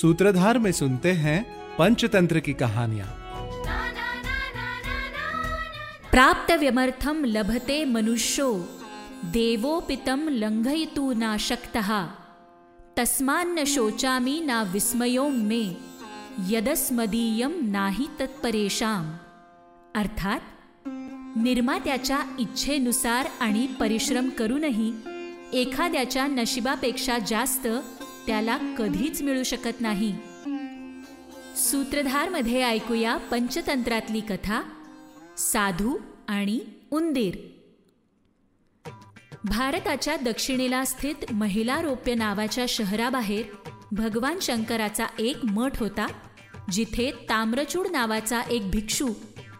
सूत्रधार में सुनते हैं पंचतंत्र की कहानियाँ। प्राप्तव्यमर्थं लभते मनुष्यो, देवोपितं लङ्घयितुं नाशक्तः। तस्मान्न शोचामि ना विस्मयो मे, यदस्मदीयं नाही तत्परेशाम अर्थात, निर्मात्याच्या इच्छेनुसार आणि परिश्रम करूनही एखाद्याच्या नशिबापेक्षा जास्त त्याला कधीच मिळू शकत नाही. सूत्रधारमध्ये ऐकूया पंचतंत्रातली कथा साधू आणि उंदीर. भारताच्या दक्षिणेला स्थित महिलारोप्य नावाच्या शहराबाहेर भगवान शंकराचा एक मठ होता जिथे ताम्रचूड नावाचा एक भिक्षू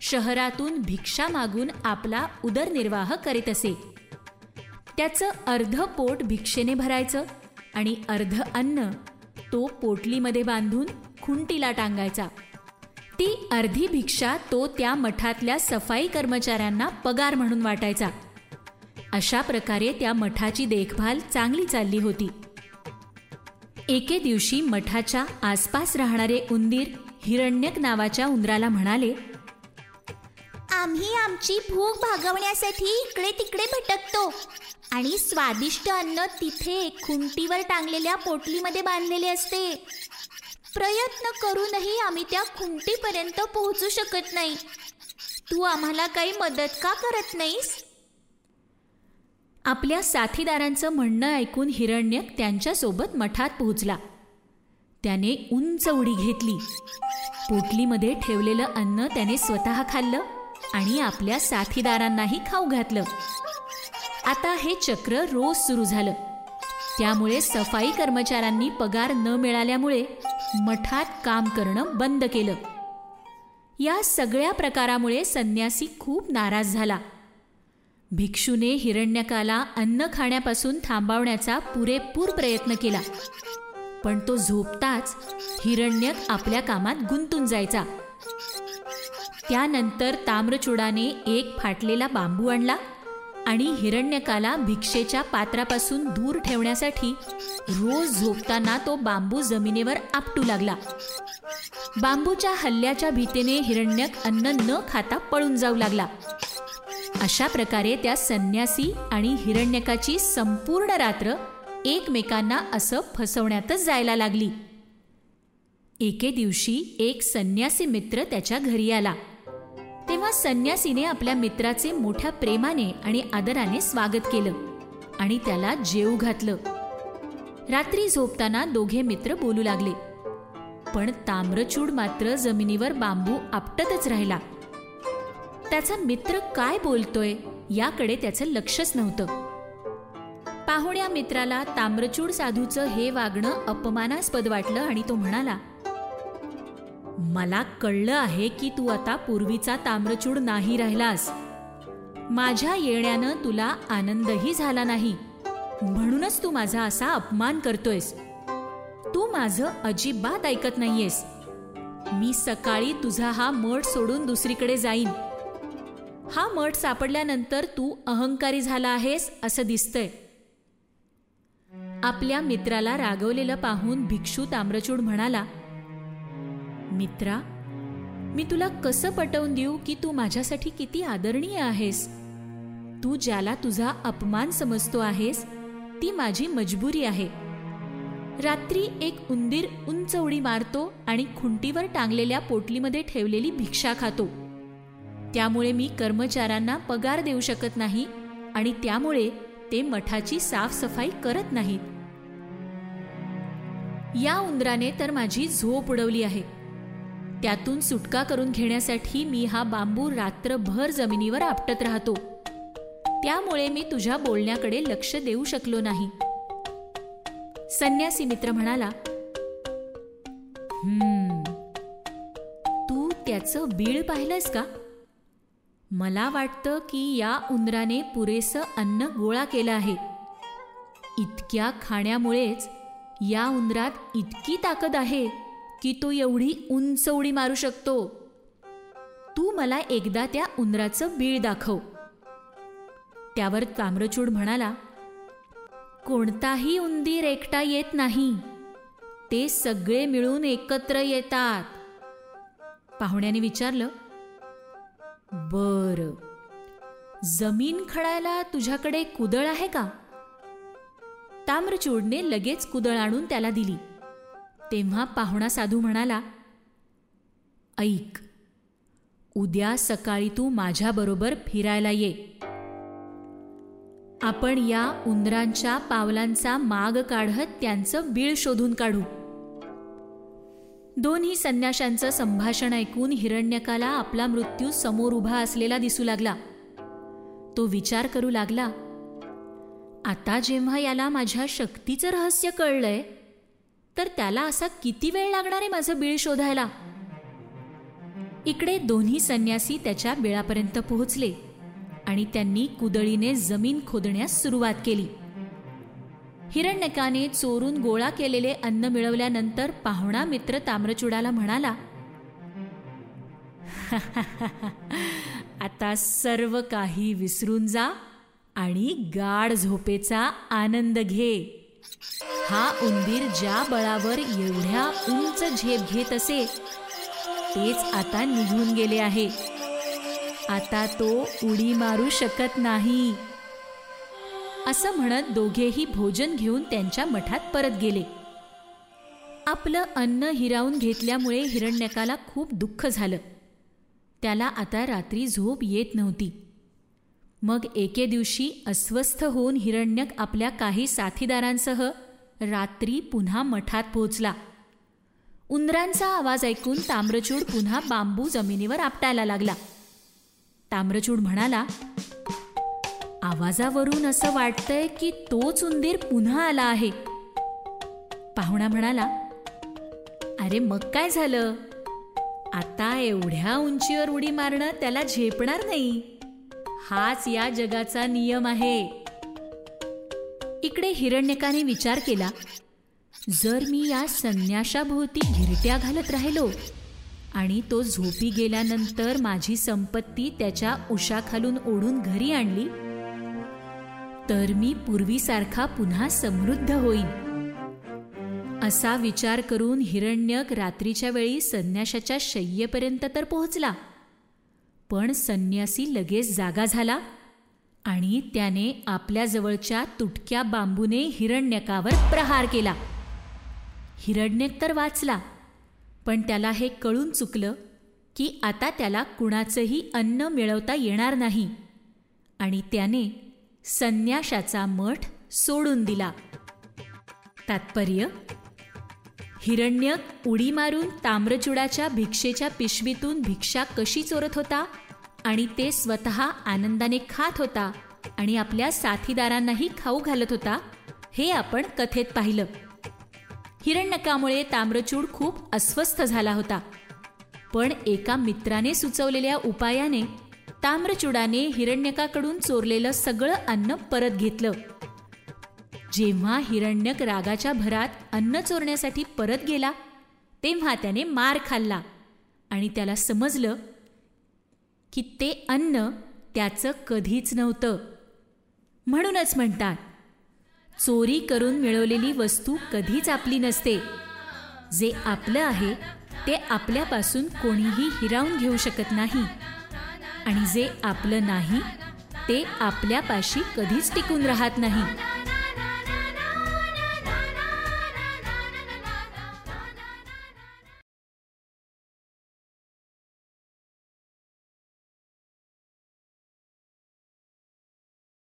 शहरातून भिक्षा मागून आपला उदरनिर्वाह करीत असे. त्याचं अर्ध पोट भिक्षेने भरायचं आणि अर्ध अन्न तो पोटलीमध्ये बांधून खुंटीला टांगायचा. ती अर्धी भिक्षा तो त्या मठातल्या सफाई कर्मचाऱ्यांना पगार म्हणून वाटायचा. अशा प्रकारे त्या मठाची देखभाल चांगली चालली होती. एके दिवशी मठाच्या आसपास राहणारे उंदीर हिरण्यक नावाच्या उंदराला म्हणाले आम्ही आमची भूक भागवण्यासाठी इकडे तिकडे भटकतो. आणि स्वादिष्ट अन्न तिथे खुंटीवर टांगलेल्या पोटलीमध्ये बांधलेले असते. प्रयत्न करूनही आम्ही त्या खुंटीपर्यंत पोहोचू शकत नाही. तू आम्हाला काही मदत का करत नाहीस? आपल्या साथीदारांचं म्हणणं ऐकून हिरण्यक त्यांच्यासोबत मठात पोहोचला. त्याने उंच उडी घेतली. पोटलीमध्ये ठेवलेलं अन्न त्याने स्वतः खाल्लं आणि आपल्या साथीदारांनाही खाऊ घातलं. आता हे चक्र रोज सुरू झालं. त्यामुळे सफाई कर्मचाऱ्यांनी पगार न मिळाल्यामुळे मठात काम करणं बंद केलं. या सगळ्या प्रकारामुळे संन्यासी खूप नाराज झाला. भिक्षूने हिरण्यकाला अन्न खाण्यापासून थांबवण्याचा पुरेपूर प्रयत्न केला. पण तो झोपताच हिरण्यक आपल्या कामात गुंतून जायचा. त्यानंतर ताम्रचूडाने एक फाटलेला बांबू आणला. आणि हिरण्यकाला भिक्षेच्या पात्रापासून दूर ठेवण्यासाठी रोज झोपताना तो बांबू जमिनीवर आपटू लागला. बांबूच्या हल्ल्याच्या भीतीने हिरण्यक अन्न न खाता पळून जाऊ लागला. अशा प्रकारे त्या संन्यासी आणि हिरण्यकाची संपूर्ण रात्र एकमेकांना असं फसवण्यातच जायला लागली. एके दिवशी एक संन्यासी मित्र त्याच्या घरी आला. तेव्हा संन्यासीने आपल्या मित्राचे मोठ्या प्रेमाने आणि आदराने स्वागत केलं आणि त्याला जेऊ घातलं. रात्री झोपताना दोघे मित्र बोलू लागले. पण ताम्रचूड मात्र जमिनीवर बांबू आपटतच राहिला. त्याचा मित्र काय बोलतोय याकडे त्याचं लक्षच नव्हतं. पाहुण्या मित्राला ताम्रचूड साधूचं हे वागणं अपमानास्पद वाटलं आणि तो म्हणाला मला कळलं आहे की तू आता पूर्वीचा ताम्रचूड नाही राहिलास. माझ्या येण्यानं तुला आनंदही झाला नाही. म्हणूनच तू माझा असा अपमान करतोयस. तू माझं अजिबात ऐकत नाहीयेस. मी सकाळी तुझा हा मठ सोडून दुसरीकडे जाईन. हा मठ सापडल्यानंतर तू अहंकारी झाला आहेस असं दिसतंय. आपल्या मित्राला रागवलेलं पाहून भिक्षू ताम्रचूड म्हणाला मित्रा मी तुला कसं पटवून देऊ की तू माझ्यासाठी किती आदरणीय आहेस? तू ज्याला तुझा अपमान समजतो आहेस ती माझी मजबुरी आहे. रात्री एक उंदीर उंच उडी मारतो आणि खुंटीवर टांगलेल्या पोटलीमध्ये ठेवलेली भिक्षा खातो. त्यामुळे मी कर्मचाऱ्यांना पगार देऊ शकत नाही आणि त्यामुळे ते मठाची साफसफाई करत नाहीत. या उंदराने तर माझी झोप उडवली आहे. त्यातून सुटका करून घेण्यासाठी मी हा बांबू रात्रभर जमिनीवर आपटत राहतो. त्यामुळे मी तुझ्या बोलण्याकडे लक्ष देऊ शकलो नाही. संन्यासी मित्र म्हणाला तू त्याचं बीळ पाहिलंस का? मला वाटतं की या उंदराने पुरेसं अन्न गोळा केलं आहे. इतक्या खाण्यामुळेच या उंदरात इतकी ताकद आहे. की तो एवढी उंच उडी मारू शकतो. तू मला एकदा त्या उंदराचं बीळ दाखव. त्यावर ताम्रचूड म्हणाला कोणताही उंदीर एकटा येत नाही. ते सगळे मिळून एकत्र येतात. पाहुण्याने विचारलं बर. जमीन खडायला तुझ्याकडे कुदळ आहे का? ताम्रचूडने लगेच कुदळ आणून त्याला दिली. तेव्हा पाहुणा साधू म्हणाला ऐक उद्या सकाळी तू माझ्याबरोबर फिरायला ये. आपण या उंदरांच्या पावलांचा माग काढत त्यांचं बीळ शोधून काढू. दोन्ही संन्याशांचं संभाषण ऐकून हिरण्यकाला आपला मृत्यू समोर उभा असलेला दिसू लागला. तो विचार करू लागला आता जेव्हा याला माझ्या शक्तीचं रहस्य कळलंय तर त्याला असा किती वेळ लागणार आहे माझं बीळ शोधायला? इकडे दोन्ही संन्यासी त्याच्या बिळापर्यंत पोहोचले आणि त्यांनी कुदळीने जमीन खोदण्यास सुरुवात केली. हिरण्यकाने चोरून गोळा केलेले अन्न मिळवल्यानंतर पाहुणा मित्र ताम्रचुडाला म्हणाला आता सर्व काही विसरून जा आणि गाढ झोपेचा आनंद घे. हा उंदीर ज्या बळावर एवढ्या उंच झेप घेत असे तेच आता निघून गेले आहे. आता तो उडी मारू शकत नाही. असं म्हणत दोघेही भोजन घेऊन त्यांच्या मठात परत गेले. आपलं अन्न हिरावून घेतल्यामुळे हिरण्यकाला खूप दुःख झालं. त्याला आता रात्री झोप येत नव्हती. मग एके दिवशी अस्वस्थ होऊन हिरण्यक आपल्या काही साथीदारांसह रात्री पुन्हा मठात पोहोचला. उंदरांचा आवाज ऐकून ताम्रचूड पुन्हा बांबू जमिनीवर आपटायला लागला. ताम्रचूड म्हणाला आवाजावरून असं वाटतंय की तोच उंदीर पुन्हा आला आहे. पाहुणा म्हणाला अरे मग काय झालं? आता एवढ्या उंचीवर उडी मारणं त्याला झेपणार नाही. हाच या जगाचा नियम आहे. इकडे हिरण्यकाने विचार केला जर मी या संन्याशाभोवती घिरट्या घालत राहिलो आणि तो झोपी गेल्यानंतर माझी संपत्ती त्याच्या उशाखालून ओढून घरी आणली तर मी पूर्वीसारखा पुन्हा समृद्ध होईन. असा विचार करून हिरण्यक रात्रीच्या वेळी संन्याशाच्या शय्येपर्यंत तर पोहोचला पण संन्यासी लगेच जागा झाला आणि त्याने आपल्याजवळच्या तुटक्या बांबूने हिरण्यकावर प्रहार केला. हिरण्यक तर वाचला पण त्याला हे कळून चुकलं की आता त्याला कुणाचंही अन्न मिळवता येणार नाही आणि त्याने संन्याशाचा मठ सोडून दिला. तात्पर्य? हिरण्यक उडी मारून ताम्रचुडाच्या भिक्षेच्या पिशवीतून भिक्षा कशी चोरत होता? आणि ते स्वतः आनंदाने खात होता आणि आपल्या साथीदारांनाही खाऊ घालत होता हे आपण कथेत पाहिलं. हिरण्यकामुळे ताम्रचूड खूप अस्वस्थ झाला होता. पण एका मित्राने सुचवलेल्या उपायाने ताम्रचुडाने हिरण्यकाकडून चोरलेलं सगळं अन्न परत घेतलं. जेव्हा हिरण्यक रागाच्या भरात अन्न चोरण्यासाठी परत गेला तेव्हा त्याने मार खाल्ला आणि त्याला समजलं की ते अन्न त्याचं कधीच नव्हतं. म्हणूनच म्हणतात चोरी करून मिळवलेली वस्तू कधीच आपली नसते. जे आपलं आहे ते आपल्यापासून कोणीही हिरावून घेऊ शकत नाही. आणि जे आपलं नाही ते आपल्यापाशी कधीच टिकून राहत नाही.